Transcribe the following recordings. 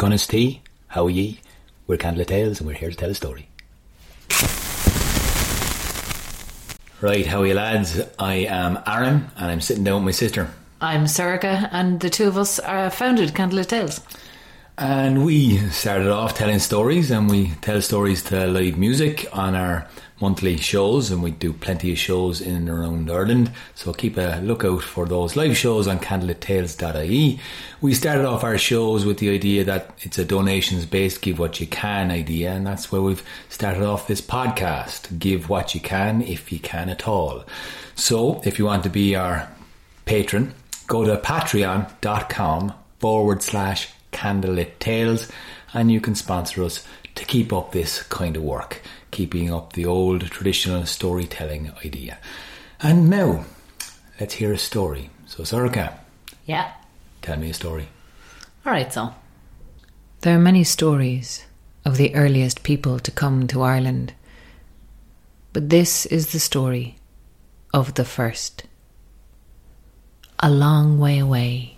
Gunness T, how are ye? We're Candle Tales and we're here to tell a story. Right, how are you lads? I am Aaron and I'm sitting down with my sister. I'm Sorcha, and the two of us are founded Candlelit Tales. And we started off telling stories and we tell stories to live music on our monthly shows and we do plenty of shows in and around Ireland. So keep a lookout for those live shows on candlelittales.ie. We started off our shows with the idea that it's a donations based give what you can idea and that's where we've started off this podcast. Give what you can if you can at all. So if you want to be our patron, go to patreon.com forward slash candlelit tales and you can sponsor us to keep up this kind of work, keeping up the old traditional storytelling idea. And now, let's hear a story. So, Sorcha, Yeah. tell me a story. All right, so. There are many stories of the earliest people to come to Ireland, but this is the story of the first. A long way away,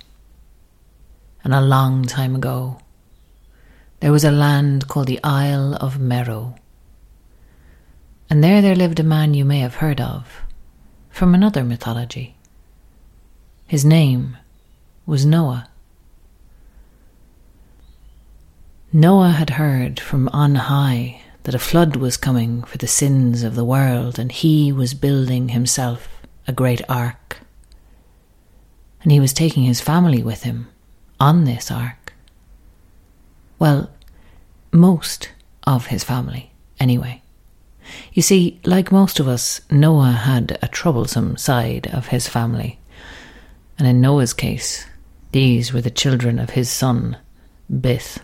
and a long time ago, there was a land called the Isle of Meroë. And there there lived a man you may have heard of from another mythology. His name was Noah. Noah had heard from on high that a flood was coming for the sins of the world, and he was building himself a great ark. And he was taking his family with him on this ark. Well, most of his family, anyway. You see, like most of us, Noah had a troublesome side of his family. And in Noah's case, these were the children of his son, Bith.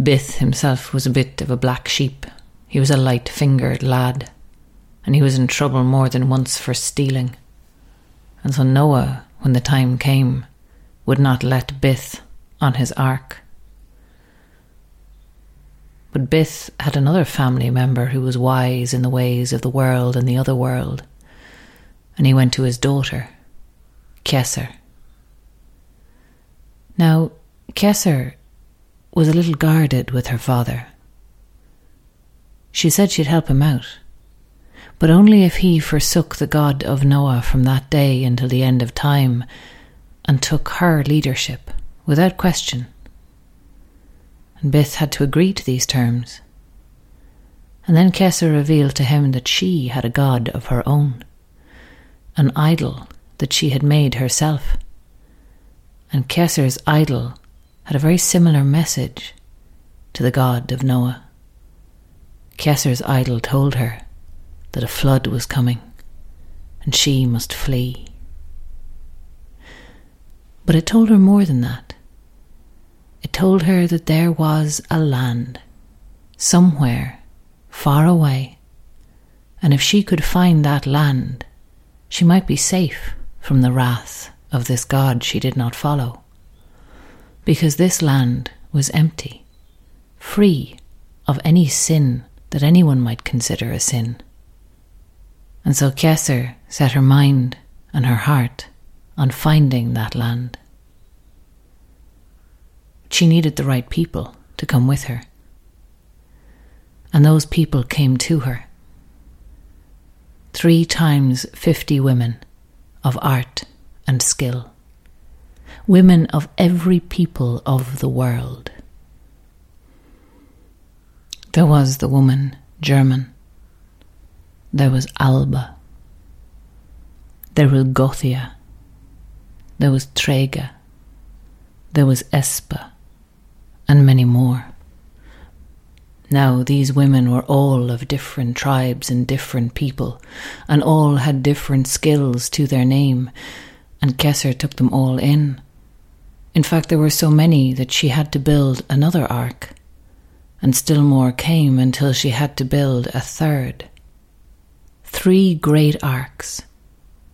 Bith himself was a bit of a black sheep. He was a light fingered lad, and he was in trouble more than once for stealing. And so Noah, when the time came, would not let Bith on his ark. But Bith had another family member who was wise in the ways of the world and the other world, and he went to his daughter, Kesser. Now, Kesser was a little guarded with her father. She said she'd help him out, but only if he forsook the God of Noah from that day until the end of time and took her leadership without question. And Bith had to agree to these terms. And then Kesser revealed to him that she had a god of her own, an idol that she had made herself. And Kesser's idol had a very similar message to the God of Noah. Kesser's idol told her that a flood was coming and she must flee. But it told her more than that. It told her that there was a land somewhere far away, and if she could find that land, she might be safe from the wrath of this God she did not follow because this land was empty, free of any sin that anyone might consider a sin. And so Kesser set her mind and her heart on finding that land. She needed the right people to come with her. And those people came to her. Three times fifty women of art and skill women of every people of the world. There was the woman, German. There was Alba. There was Gothia. There was Trega. There was Espa. And many more. Now, these women were all of different tribes and different people, and all had different skills to their name, and Kesser took them all in. In fact, there were so many that she had to build another ark, and still more came until she had to build a third. Three great arks,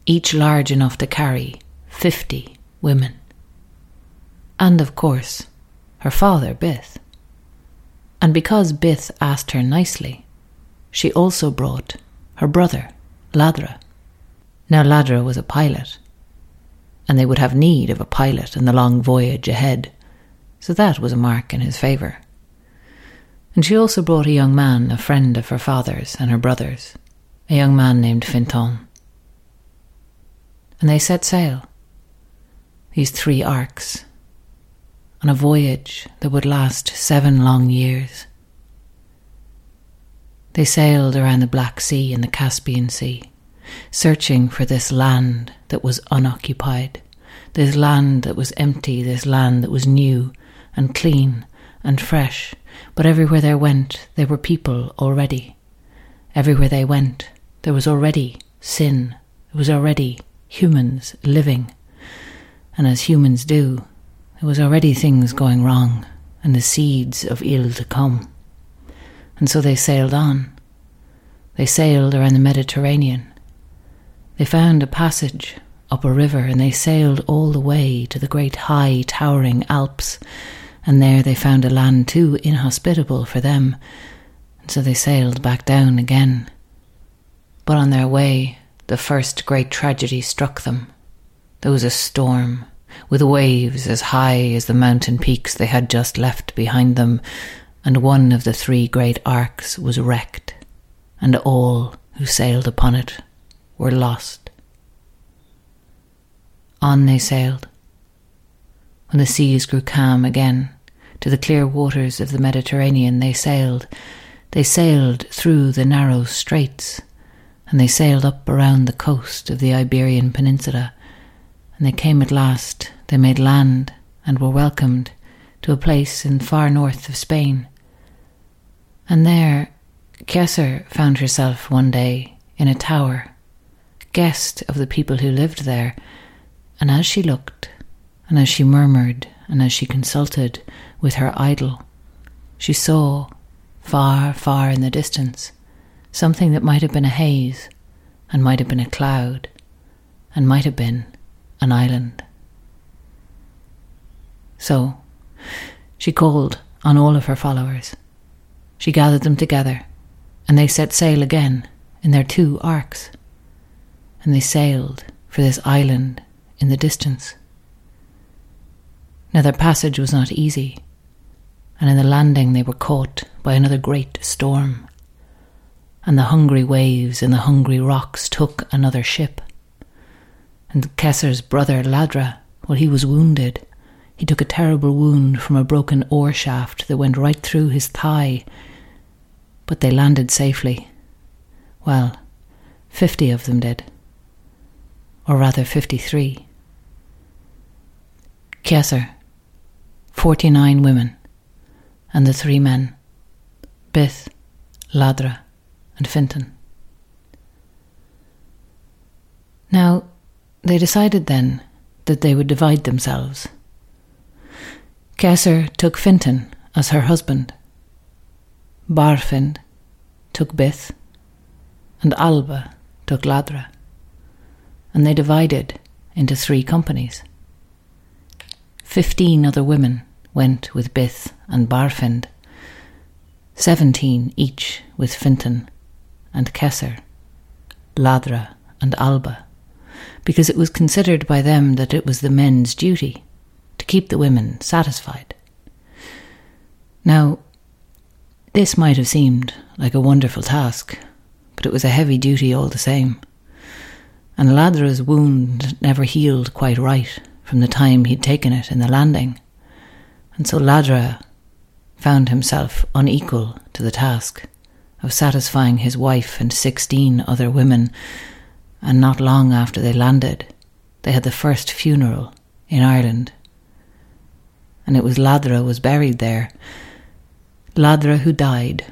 each large enough to carry fifty women. And of course, her father, Bith. And because Bith asked her nicely, she also brought her brother, Ladra. Now, Ladra was a pilot, and they would have need of a pilot in the long voyage ahead, so that was a mark in his favour. And she also brought a young man, a friend of her father's and her brother's, a young man named Fintan. And they set sail, these three arks, on a voyage that would last seven long years. They sailed around the Black Sea and the Caspian Sea, searching for this land that was unoccupied, this land that was empty, this land that was new and clean and fresh. But everywhere they went, there were people already. Everywhere they went, there was already sin. There was already humans living. And as humans do, there was already things going wrong and the seeds of ill to come. And so they sailed on. They sailed around the Mediterranean. They found a passage up a river and they sailed all the way to the great high towering Alps. And there they found a land too inhospitable for them. And so they sailed back down again. But on their way, the first great tragedy struck them. There was a storm with waves as high as the mountain peaks they had just left behind them, and one of the three great arks was wrecked, and all who sailed upon it were lost. On they sailed. When the seas grew calm again, to the clear waters of the Mediterranean they sailed. They sailed through the narrow straits, and they sailed up around the coast of the Iberian Peninsula and they came at last. They made land and were welcomed to a place in the far north of Spain. And there, Kesser found herself one day in a tower, guest of the people who lived there, and as she looked, and as she murmured, and as she consulted with her idol, she saw, far, far in the distance, something that might have been a haze, and might have been a cloud, and might have been an island. So, she called on all of her followers. She gathered them together, and they set sail again in their two arks, and they sailed for this island in the distance. Now, their passage was not easy, and in the landing they were caught by another great storm, and the hungry waves and the hungry rocks took another ship and Kesser's brother Ladra, well, he was wounded. He took a terrible wound from a broken oar shaft that went right through his thigh. But they landed safely. Well, fifty of them did. Or rather, fifty three. Kesser, forty nine women, and the three men Bith, Ladra, and Fintan. Now, they decided then that they would divide themselves. Kesser took Fintan as her husband. Barfind took Bith, and Alba took Ladra, and they divided into three companies. Fifteen other women went with Bith and Barfind, seventeen each with Fintan and Kesser, Ladra and Alba because it was considered by them that it was the men's duty to keep the women satisfied. Now, this might have seemed like a wonderful task, but it was a heavy duty all the same. And Ladra's wound never healed quite right from the time he'd taken it in the landing, and so Ladra found himself unequal to the task of satisfying his wife and sixteen other women and not long after they landed, they had the first funeral in Ireland. And it was Ladra who was buried there. Ladra who died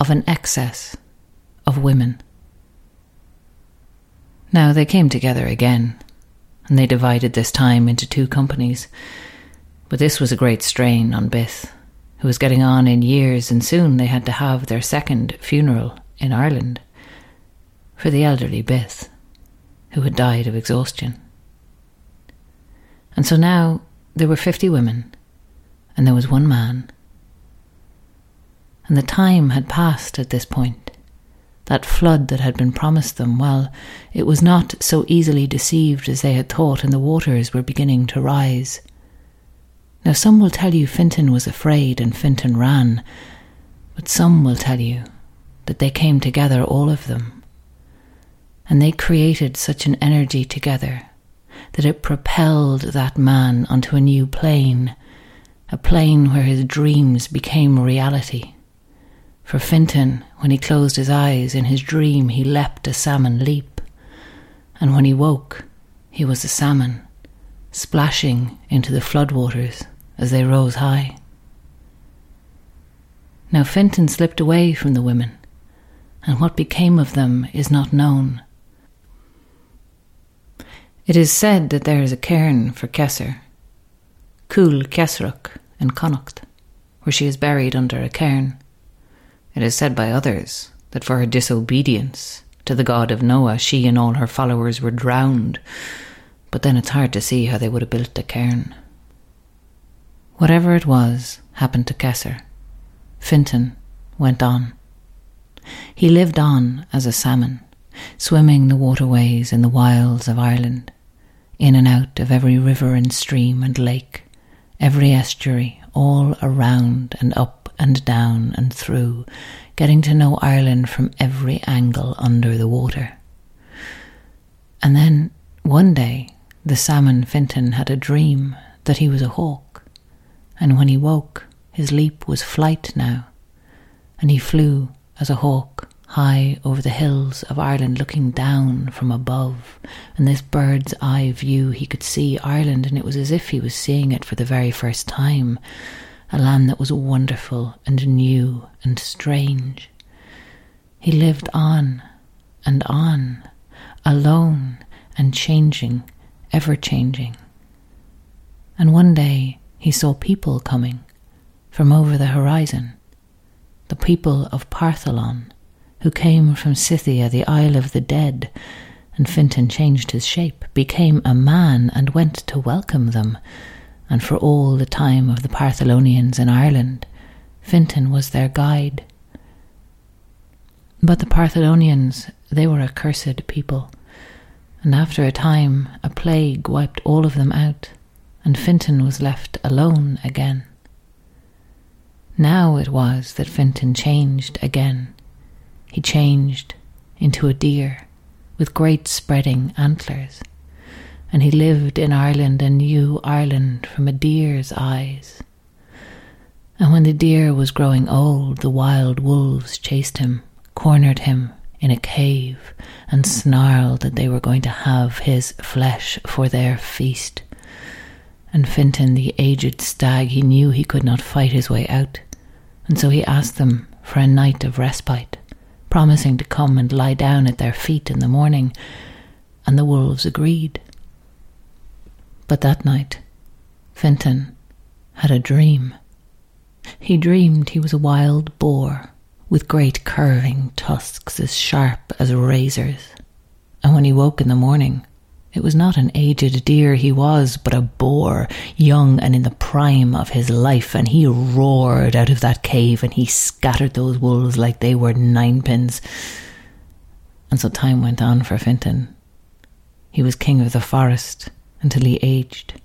of an excess of women. Now they came together again, and they divided this time into two companies. But this was a great strain on Bith, who was getting on in years, and soon they had to have their second funeral in Ireland for the elderly Bith who had died of exhaustion. And so now there were 50 women, and there was one man. And the time had passed at this point. That flood that had been promised them, well, it was not so easily deceived as they had thought, and the waters were beginning to rise. Now, some will tell you Fintan was afraid and Fintan ran, but some will tell you that they came together, all of them, and they created such an energy together that it propelled that man onto a new plane, a plane where his dreams became reality. For Fintan, when he closed his eyes in his dream, he leapt a salmon leap, and when he woke, he was a salmon, splashing into the floodwaters as they rose high. Now Fintan slipped away from the women, and what became of them is not known. It is said that there is a cairn for Kesser, Cool Kesruk in Connacht, where she is buried under a cairn. It is said by others that for her disobedience to the God of Noah, she and all her followers were drowned, but then it's hard to see how they would have built a cairn. Whatever it was happened to Kesser. Fintan went on. He lived on as a salmon, swimming the waterways in the wilds of Ireland, in and out of every river and stream and lake, every estuary, all around and up and down and through, getting to know Ireland from every angle under the water. And then, one day, the salmon Fintan had a dream that he was a hawk and when he woke, his leap was flight now, and he flew as a hawk high over the hills of Ireland, looking down from above. And this bird's eye view, he could see Ireland, and it was as if he was seeing it for the very first time a land that was wonderful and new and strange. He lived on and on, alone and changing, ever changing. And one day, he saw people coming from over the horizon, the people of Partholon, who came from Scythia, the Isle of the Dead, and Fintan changed his shape, became a man, and went to welcome them. And for all the time of the Partholonians in Ireland, Fintan was their guide. But the Partholonians, they were a cursed people, and after a time a plague wiped all of them out and Fintan was left alone again. Now it was that Fintan changed again. He changed into a deer with great spreading antlers, and he lived in Ireland and knew Ireland from a deer's eyes. And when the deer was growing old, the wild wolves chased him, cornered him in a cave, and snarled that they were going to have his flesh for their feast. And Fintan, the aged stag, he knew he could not fight his way out, and so he asked them for a night of respite, promising to come and lie down at their feet in the morning, and the wolves agreed. But that night, Fintan had a dream. He dreamed he was a wild boar with great curving tusks as sharp as razors, and when he woke in the morning, it was not an aged deer he was, but a boar, young and in the prime of his life, and he roared out of that cave and he scattered those wolves like they were ninepins. And so time went on for Fintan. He was king of the forest until he aged.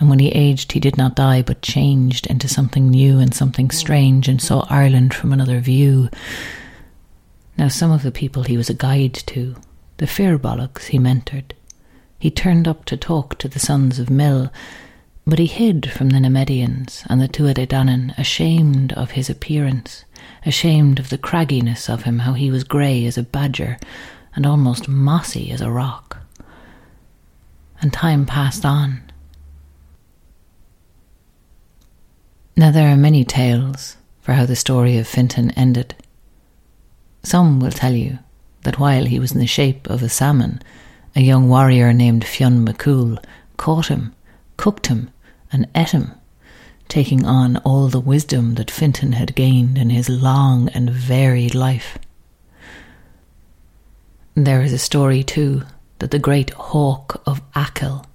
And when he aged, he did not die, but changed into something new and something strange, and saw Ireland from another view. Now, some of the people he was a guide to, the Firbolgs he mentored, he turned up to talk to the sons of Míl, but he hid from the Nemedians and the Tuatha Danann, ashamed of his appearance, ashamed of the cragginess of him, how he was grey as a badger and almost mossy as a rock. And time passed on. Now there are many tales for how the story of Fintan ended. Some will tell you that while he was in the shape of a salmon, a young warrior named Fionn McCool caught him, cooked him, and ate him, taking on all the wisdom that Fintan had gained in his long and varied life. There is a story, too, that the great hawk of Achill,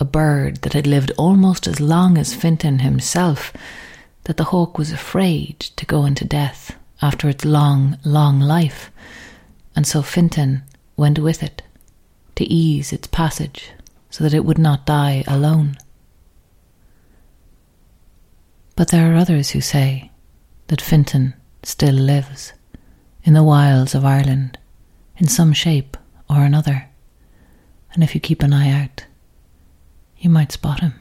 a bird that had lived almost as long as Fintan himself, that the hawk was afraid to go into death after its long, long life, and so Fintan went with it to ease its passage so that it would not die alone. But there are others who say that Fintan still lives in the wilds of Ireland in some shape or another. And if you keep an eye out, you might spot him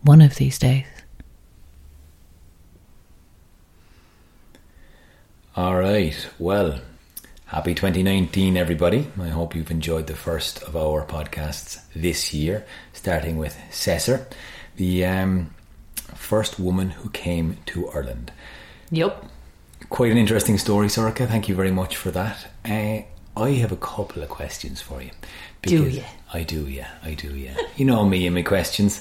one of these days. All right. Well, happy 2019, everybody. I hope you've enjoyed the first of our podcasts this year, starting with Cesar, the um, first woman who came to Ireland. Yep. Quite an interesting story, Sorcha. Thank you very much for that. Uh, I have a couple of questions for you. Do because- I do, yeah. I do, yeah. you know me and my questions.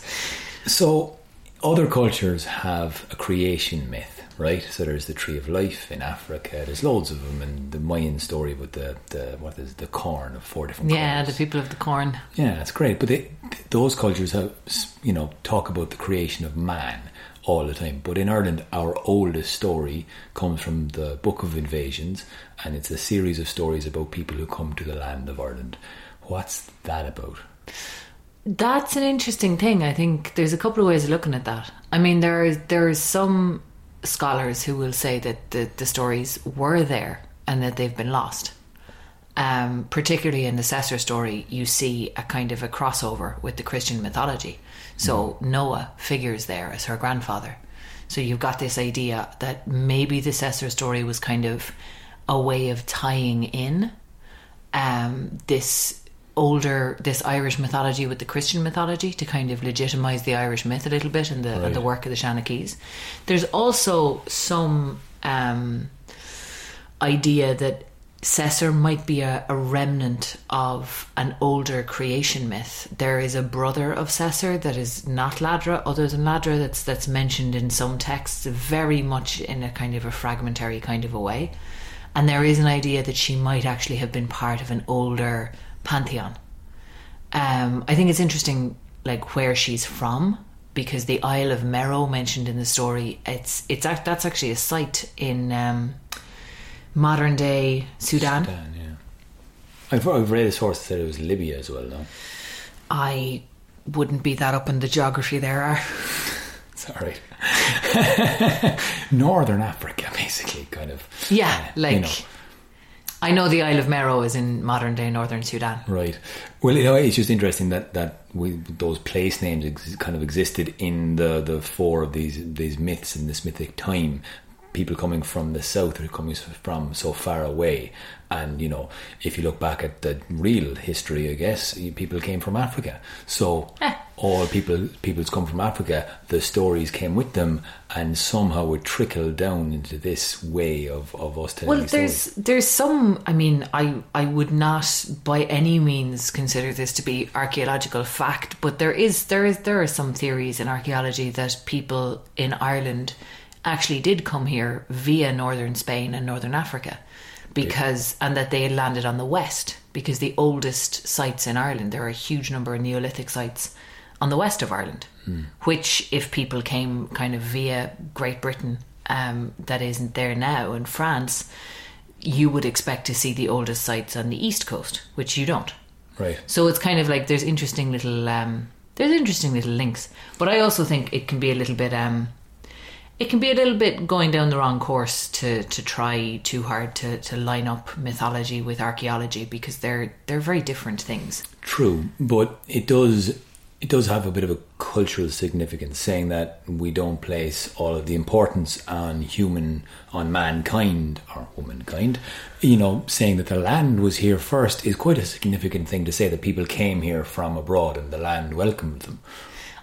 So, other cultures have a creation myth, right? So there's the tree of life in Africa. There's loads of them, and the Mayan story with the, the what is it, the corn of four different Yeah, the people of the corn. Yeah, that's great. But they, those cultures have, you know, talk about the creation of man all the time. But in Ireland, our oldest story comes from the Book of Invasions, and it's a series of stories about people who come to the land of Ireland. What's that about? That's an interesting thing. I think there's a couple of ways of looking at that. I mean, there is there is some scholars who will say that the, the stories were there and that they've been lost. Um, particularly in the Cesar story, you see a kind of a crossover with the Christian mythology. So Noah figures there as her grandfather. So you've got this idea that maybe the Cesar story was kind of a way of tying in um, this older this Irish mythology with the Christian mythology to kind of legitimize the Irish myth a little bit and the and the work of the Shanakees. There's also some um, idea that Cesar might be a, a remnant of an older creation myth. There is a brother of Cesar that is not Ladra, other than Ladra, that's that's mentioned in some texts, very much in a kind of a fragmentary kind of a way. And there is an idea that she might actually have been part of an older pantheon. Um, I think it's interesting, like where she's from, because the Isle of Meroë mentioned in the story, it's it's that's actually a site in um, modern day Sudan. Dan, yeah. I've, I've read a source that said it was Libya as well, though. I wouldn't be that up in the geography there. Are. Right. Northern Africa, basically, kind of. Yeah, Uh, like you know. I know the Isle of Meroë is in modern day northern Sudan. Right. Well, you know, it's just interesting that that we, those place names ex- kind of existed in the the four of these these myths in this mythic time. People coming from the south or coming from so far away, and you know, if you look back at the real history, I guess people came from Africa. So Eh. all people people's come from Africa. The stories came with them, and somehow it trickled down into this way of of us telling. Well, these stories. there's there's some. I mean, I I would not by any means consider this to be archaeological fact, but there is there is there are some theories in archaeology that people in Ireland actually did come here via northern Spain and northern Africa, because and that they had landed on the west because the oldest sites in Ireland there are a huge number of Neolithic sites on the west of Ireland, which if people came kind of via Great Britain, um, that isn't there now, in France, you would expect to see the oldest sites on the east coast, which you don't. right. So it's kind of like there's interesting little um, there's interesting little links, but I also think it can be a little bit um, it can be a little bit going down the wrong course to to try too hard to to line up mythology with archaeology because they're they're very different things. True, but it does it does have a bit of a cultural significance, saying that we don't place all of the importance on human, on mankind or womankind. You know, saying that the land was here first is quite a significant thing to say that people came here from abroad and the land welcomed them.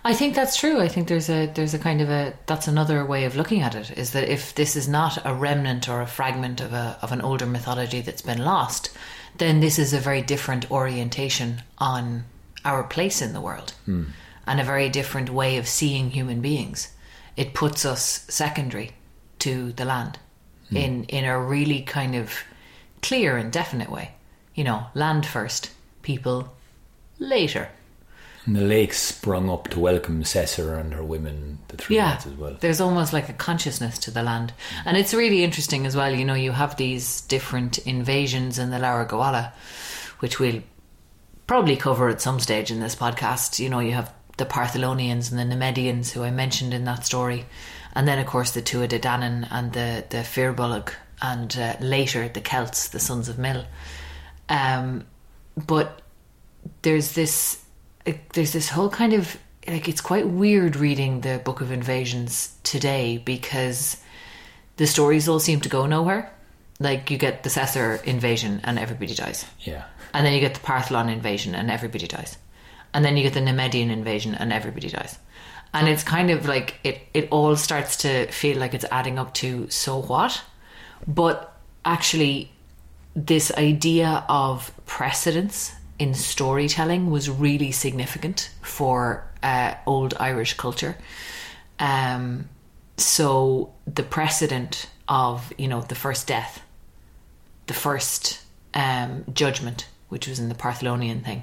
I think that's true. I think there's a there's a kind of a that's another way of looking at it is that if this is not a remnant or a fragment of a of an older mythology that's been lost, then this is a very different orientation on our place in the world hmm. and a very different way of seeing human beings. It puts us secondary to the land hmm. in in a really kind of clear and definite way. You know, land first, people later. And the lake sprung up to welcome Cesar and her women, the three yeah, lads as well. There's almost like a consciousness to the land. And it's really interesting as well. You know, you have these different invasions in the Lebor Gabála, which we'll probably cover at some stage in this podcast. You know, you have the Partholonians and the Nemedians, who I mentioned in that story. and then of course the Tuatha De Danann and the the Firbolg, and uh, later the Celts, the sons of Míl. Um, but there's this there's this whole kind of like it's quite weird reading the Book of Invasions today because the stories all seem to go nowhere. Like you get the Caesar invasion and everybody dies. Yeah. And then you get the Partholon invasion and everybody dies. And then you get the Nemedian invasion and everybody dies. And it's kind of like it, it all starts to feel like it's adding up to so what? But actually, this idea of precedence in storytelling was really significant for uh, old Irish culture. Um, so the precedent of you know the first death, the first um, judgment, which was in the Partholonian thing,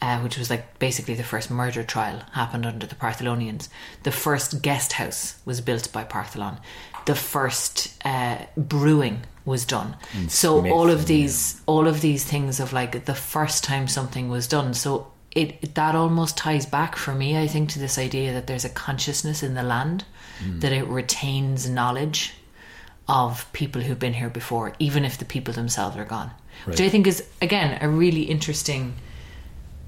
uh, which was like basically the first murder trial happened under the Partholonians. The first guest house was built by Partholon. The first uh, brewing was done. so Smith all of and, these, all of these things of like the first time something was done. So it that almost ties back for me, I think, to this idea that there's a consciousness in the land that it retains knowledge of people who've been here before, even if the people themselves are gone. Which I think is again a really interesting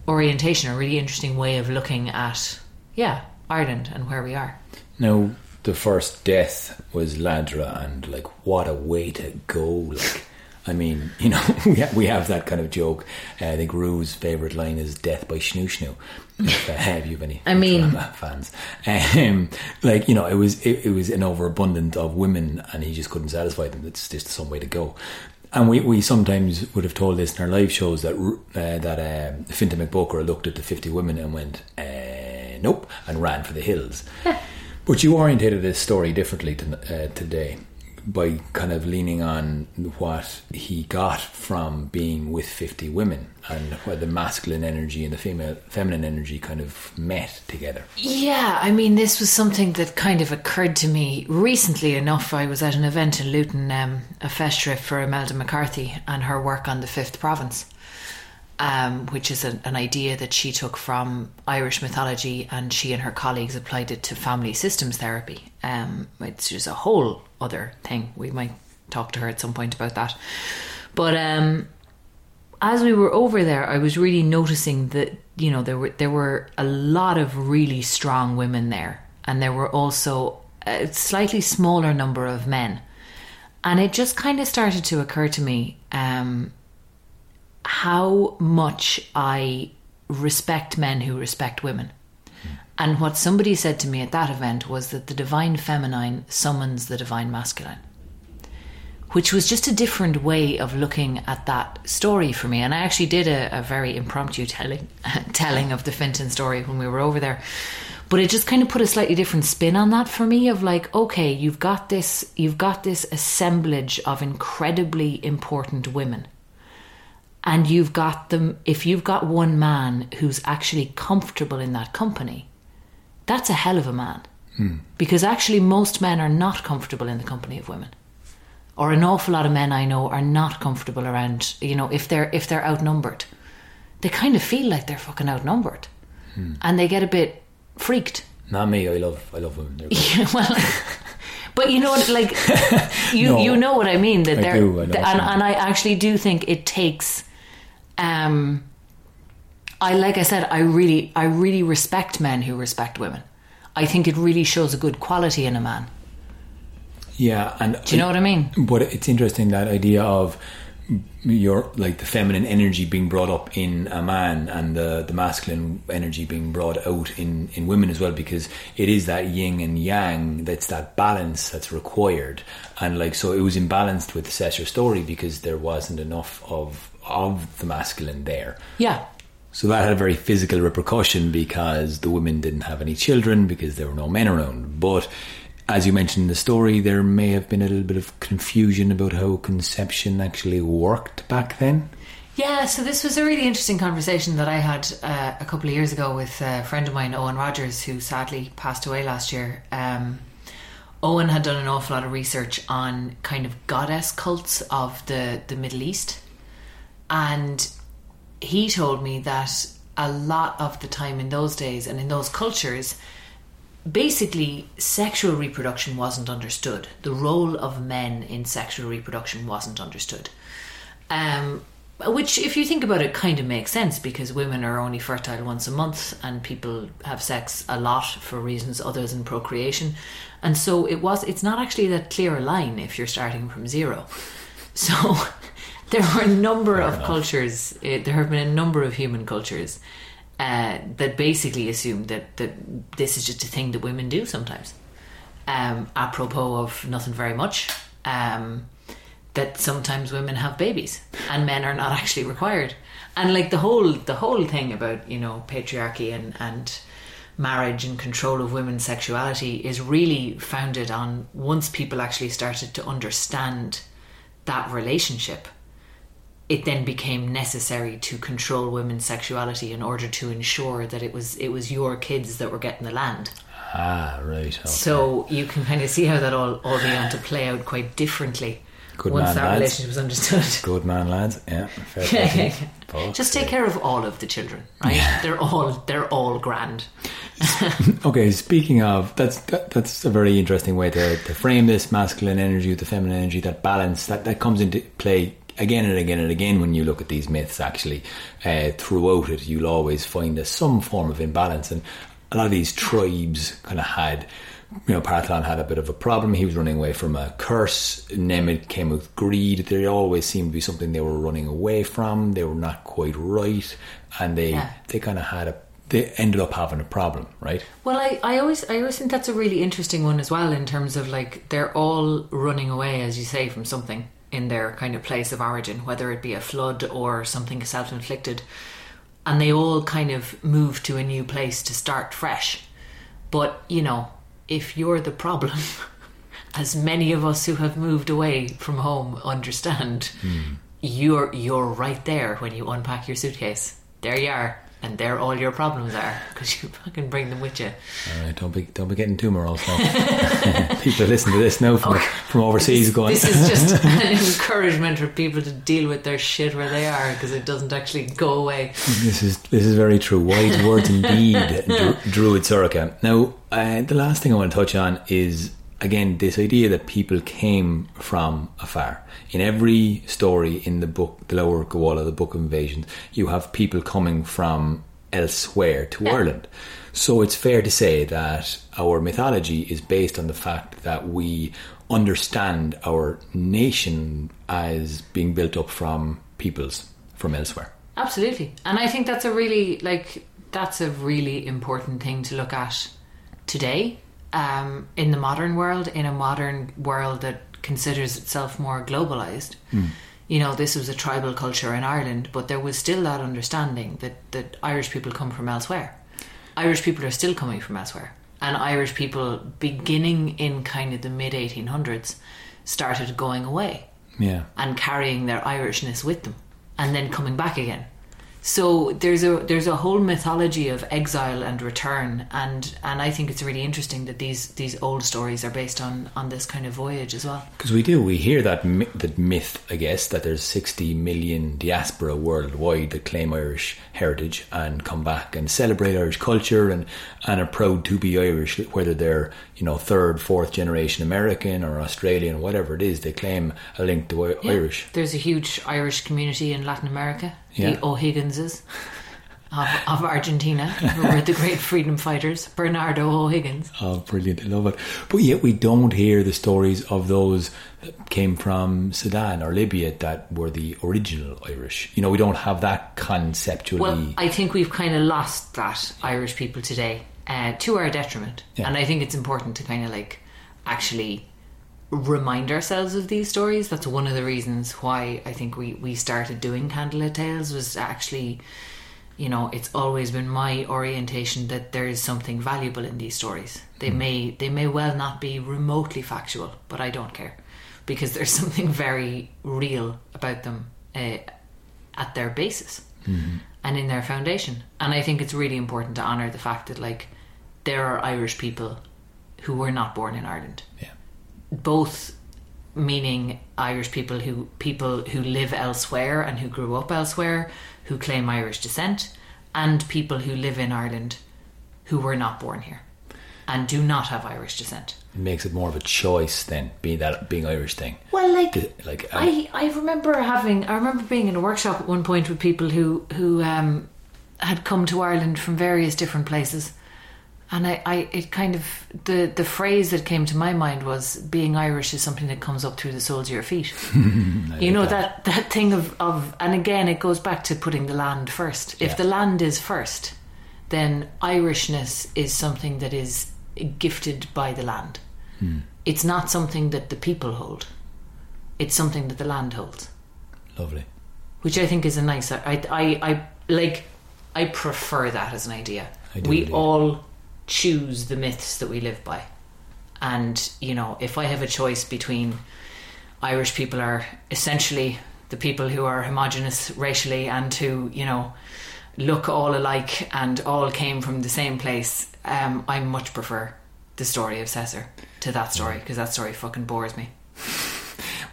orientation, a really interesting way of looking at yeah Ireland and where we are. Now, the first death was Ladra, and like, what a way to go! Like, I mean, you know, we have, we have that kind of joke. Uh, I think Rue's favorite line is "Death by Schnoo Schnoo." If, uh, have you any? I mean- fans, um, like you know, it was it, it was an overabundance of women, and he just couldn't satisfy them. It's just some way to go. And we, we sometimes would have told this in our live shows that uh, that uh, Fintan mac Bóchra looked at the fifty women and went, uh, "Nope," and ran for the hills. But you orientated this story differently to, uh, today by kind of leaning on what he got from being with 50 women and where the masculine energy and the female feminine energy kind of met together. Yeah, I mean, this was something that kind of occurred to me recently enough. I was at an event in Luton, um, a festa for Imelda McCarthy and her work on the Fifth Province, um, which is an, an idea that she took from Irish mythology and she and her colleagues applied it to family systems therapy. Um, it's just a whole other thing. We might talk to her at some point about that. But um, as we were over there, I was really noticing that you know there were there were a lot of really strong women there, and there were also a slightly smaller number of men, and it just kind of started to occur to me um, how much I respect men who respect women. And what somebody said to me at that event was that the divine feminine summons the divine masculine which was just a different way of looking at that story for me. And I actually did a, a very impromptu telling telling of the Fintan story when we were over there. But it just kind of put a slightly different spin on that for me of like, okay, you've got this you've got this assemblage of incredibly important women. And you've got them if you've got one man who's actually comfortable in that company, that's a hell of a man. Because actually most men are not comfortable in the company of women or an awful lot of men I know are not comfortable around. You know, if they're if they're outnumbered, they kind of feel like they're fucking outnumbered, and they get a bit freaked. Not me, I love I love women. Great. well, but you know, what, like you No. you know what I mean. That I they're do, I and and I actually do think it takes. Um, I like I said, I really I really respect men who respect women. I think it really shows a good quality in a man. Yeah, and Do you know what I mean? But it's interesting that idea of your like the feminine energy being brought up in a man and the the masculine energy being brought out in in women as well because it is that yin and yang that's that balance that's required and like so it was imbalanced with the Cesar story because there wasn't enough of of the masculine there Yeah, so that had a very physical repercussion because the women didn't have any children because there were no men around. But as you mentioned in the story, there may have been a little bit of confusion about how conception actually worked back then. Yeah, so this was a really interesting conversation that I had uh, a couple of years ago with a friend of mine, Owen Rogers, who sadly passed away last year. Um, Owen had done an awful lot of research on kind of goddess cults of the, the Middle East. And he told me that a lot of the time in those days and in those cultures, basically sexual reproduction wasn't understood. The role of men in sexual reproduction wasn't understood. Um, which, if you think about it, kind of makes sense because women are only fertile once a month and people have sex a lot for reasons other than procreation. And so it was. It's not actually that clear a line if you're starting from zero. So there were a number Fair of enough. cultures. Uh, there have been a number of human cultures uh, that basically assume that that this is just a thing that women do sometimes. Um, apropos of nothing very much. Um, that sometimes women have babies and men are not actually required and like the whole the whole thing about you know patriarchy and and marriage and control of women's sexuality is really founded on once people actually started to understand that relationship it then became necessary to control women's sexuality in order to ensure that it was it was your kids that were getting the land Ah, right. okay. so you can kind of see how that all all began to play out quite differently Good once man, that lads. relationship was understood. Good man, lads. Yeah, fair play. Just take care of all of the children, right? They're all they're all grand. Okay, speaking of that's that, that's a very interesting way to, to frame this masculine energy with the feminine energy. That balance that that comes into play again and again and again when you look at these myths. Actually, uh, throughout it, you'll always find there's some form of imbalance, and a lot of these tribes kind of had. You know, Partholon had a bit of a problem. He was running away from a curse. Nemed came with greed. There always seemed to be something they were running away from. They were not quite right, and they Yeah. they kind of had a. They ended up having a problem, right? Well, I, I always I always think that's a really interesting one as well in terms of like they're all running away, as you say, from something in their kind of place of origin, whether it be a flood or something self inflicted, and they all kind of move to a new place to start fresh. But you know, if you're the problem, as many of us who have moved away from home understand, hmm. you're you're right there when you unpack your suitcase. There you are, and there all your problems are because you fucking bring them with you. All right, don't be don't be getting too morose now. people listen to this now from from overseas going. This is just an encouragement for people to deal with their shit where they are because it doesn't actually go away. this is this is very true. Wise words indeed, Dru- Druid Sorcha. Now, uh, the last thing I want to touch on is again this idea that people came from afar. In every story in the book, the Lebor Gabála, the Book of Invasions, you have people coming from elsewhere to Ireland. So it's fair to say that our mythology is based on the fact that we understand our nation as being built up from peoples from elsewhere. Absolutely, and I think that's a really like that's a really important thing to look at today um, in the modern world, in a modern world that considers itself more globalized. You know, this was a tribal culture in Ireland, but there was still that understanding that that Irish people come from elsewhere. Irish people are still coming from elsewhere, and Irish people, beginning in kind of the mid 1800s, started going away Yeah. and carrying their Irishness with them and then coming back again. So there's a there's a whole mythology of exile and return and and I think it's really interesting that these these old stories are based on on this kind of voyage as well. Because we do, we hear that mi- that myth, I guess, that there's 60 million diaspora worldwide that claim Irish heritage and come back and celebrate Irish culture and, and are proud to be Irish, whether they're, you know, third, fourth generation American or Australian, whatever it is, they claim a link to I- Irish. There's a huge Irish community in Latin America, Yeah. the O'Higginses of, of Argentina, who were the great freedom fighters, Bernardo O'Higgins. Oh, brilliant. I love it. But yet we don't hear the stories of those that came from Sudan or Libya that were the original Irish. You know, we don't have that conceptually. Well, I think we've kind of lost that Irish people today uh, to our detriment, Yeah. and I think it's important to kind of like actually remind ourselves of these stories. That's one of the reasons why I think we we started doing Candlelit Tales was actually. You know, it's always been my orientation that there is something valuable in these stories. They may they may well not be remotely factual, but I don't care because there's something very real about them uh, at their basis and in their foundation. And I think it's really important to honour the fact that like there are Irish people who were not born in Ireland. Yeah. Both meaning Irish people who people who live elsewhere and who grew up elsewhere who claim Irish descent and people who live in Ireland who were not born here. and do not have Irish descent. It makes it more of a choice than being that being Irish thing. Well, like, The- like uh, I, I remember having, I remember being in a workshop at one point with people who who um, had come to Ireland from various different places, and I, I, it kind of the the phrase that came to my mind was being Irish is something that comes up through the soles of your feet. you know that that thing of of, and again, it goes back to putting the land first. If the land is first, then Irishness is something that is gifted by the land. Hmm. It's not something that the people hold. It's something that the land holds, lovely. which I think is a nice. I, I, I like. I prefer that as an idea. I do we indeed. all choose the myths that we live by, and you know, if I have a choice between Irish people are essentially the people who are homogenous racially and who you know look all alike and all came from the same place, um, I much prefer the story of Cessair to that story because that story fucking bores me.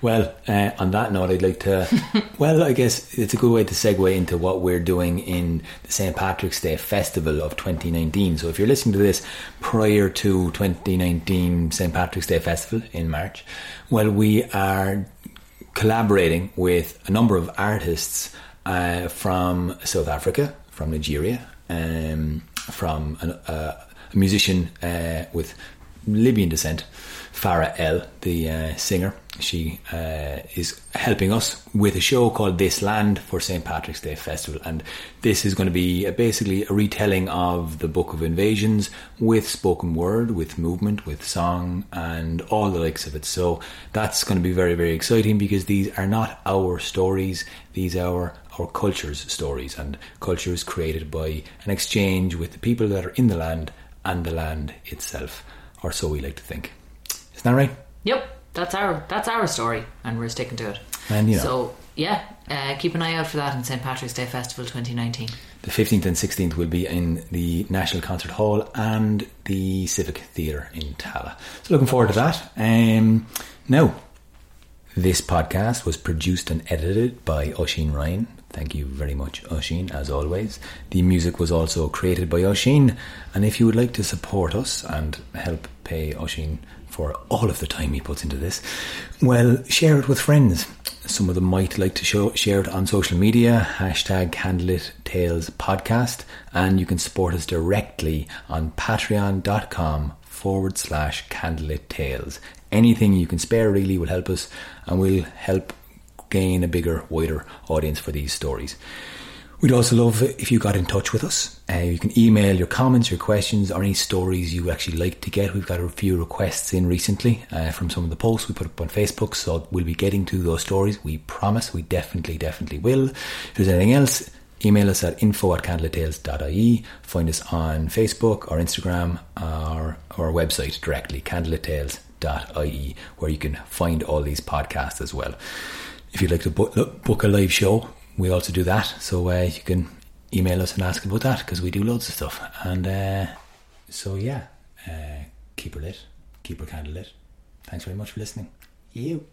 Well, uh, on that note, I'd like to. well, I guess it's a good way to segue into what we're doing in the St. Patrick's Day Festival of 2019. So, if you're listening to this prior to 2019 St. Patrick's Day Festival in March, well, we are collaborating with a number of artists uh, from South Africa, from Nigeria, um, from an, uh, a musician uh, with Libyan descent, Farah Elle, the uh, singer. She uh, is helping us with a show called This Land for St. Patrick's Day Festival. And this is going to be uh, basically a retelling of the Book of Invasions with spoken word, with movement, with song, and all the likes of it. So that's going to be very, very exciting because these are not our stories, these are our culture's stories. And culture is created by an exchange with the people that are in the land and the land itself, or so we like to think. Isn't that right? Yep, that's our that's our story, and we're sticking to it. And, you know. So yeah, uh, keep an eye out for that in St Patrick's Day Festival 2019. The 15th and 16th will be in the National Concert Hall and the Civic Theatre in Tallaght. So looking forward to that. Um, now, this podcast was produced and edited by Oshin Ryan. Thank you very much, Oshin, as always. The music was also created by Oshin. And if you would like to support us and help pay Oshin for all of the time he puts into this, well, share it with friends. Some of them might like to show, share it on social media, hashtag Candlelit Tales Podcast, and you can support us directly on patreon.com forward slash Candlelit Tales. Anything you can spare really will help us and will help gain a bigger, wider audience for these stories. We'd also love if you got in touch with us. Uh, you can email your comments, your questions, or any stories you actually like to get. We've got a few requests in recently uh, from some of the posts we put up on Facebook, so we'll be getting to those stories. We promise, we definitely, definitely will. If there's anything else, email us at info at candletales.ie. Find us on Facebook or Instagram or our website directly, candletales.ie, where you can find all these podcasts as well. If you'd like to book a live show, we also do that. So uh, you can email us and ask about that because we do loads of stuff. And uh, so, yeah, uh, keep her lit, keep her candle lit. Thanks very much for listening. You.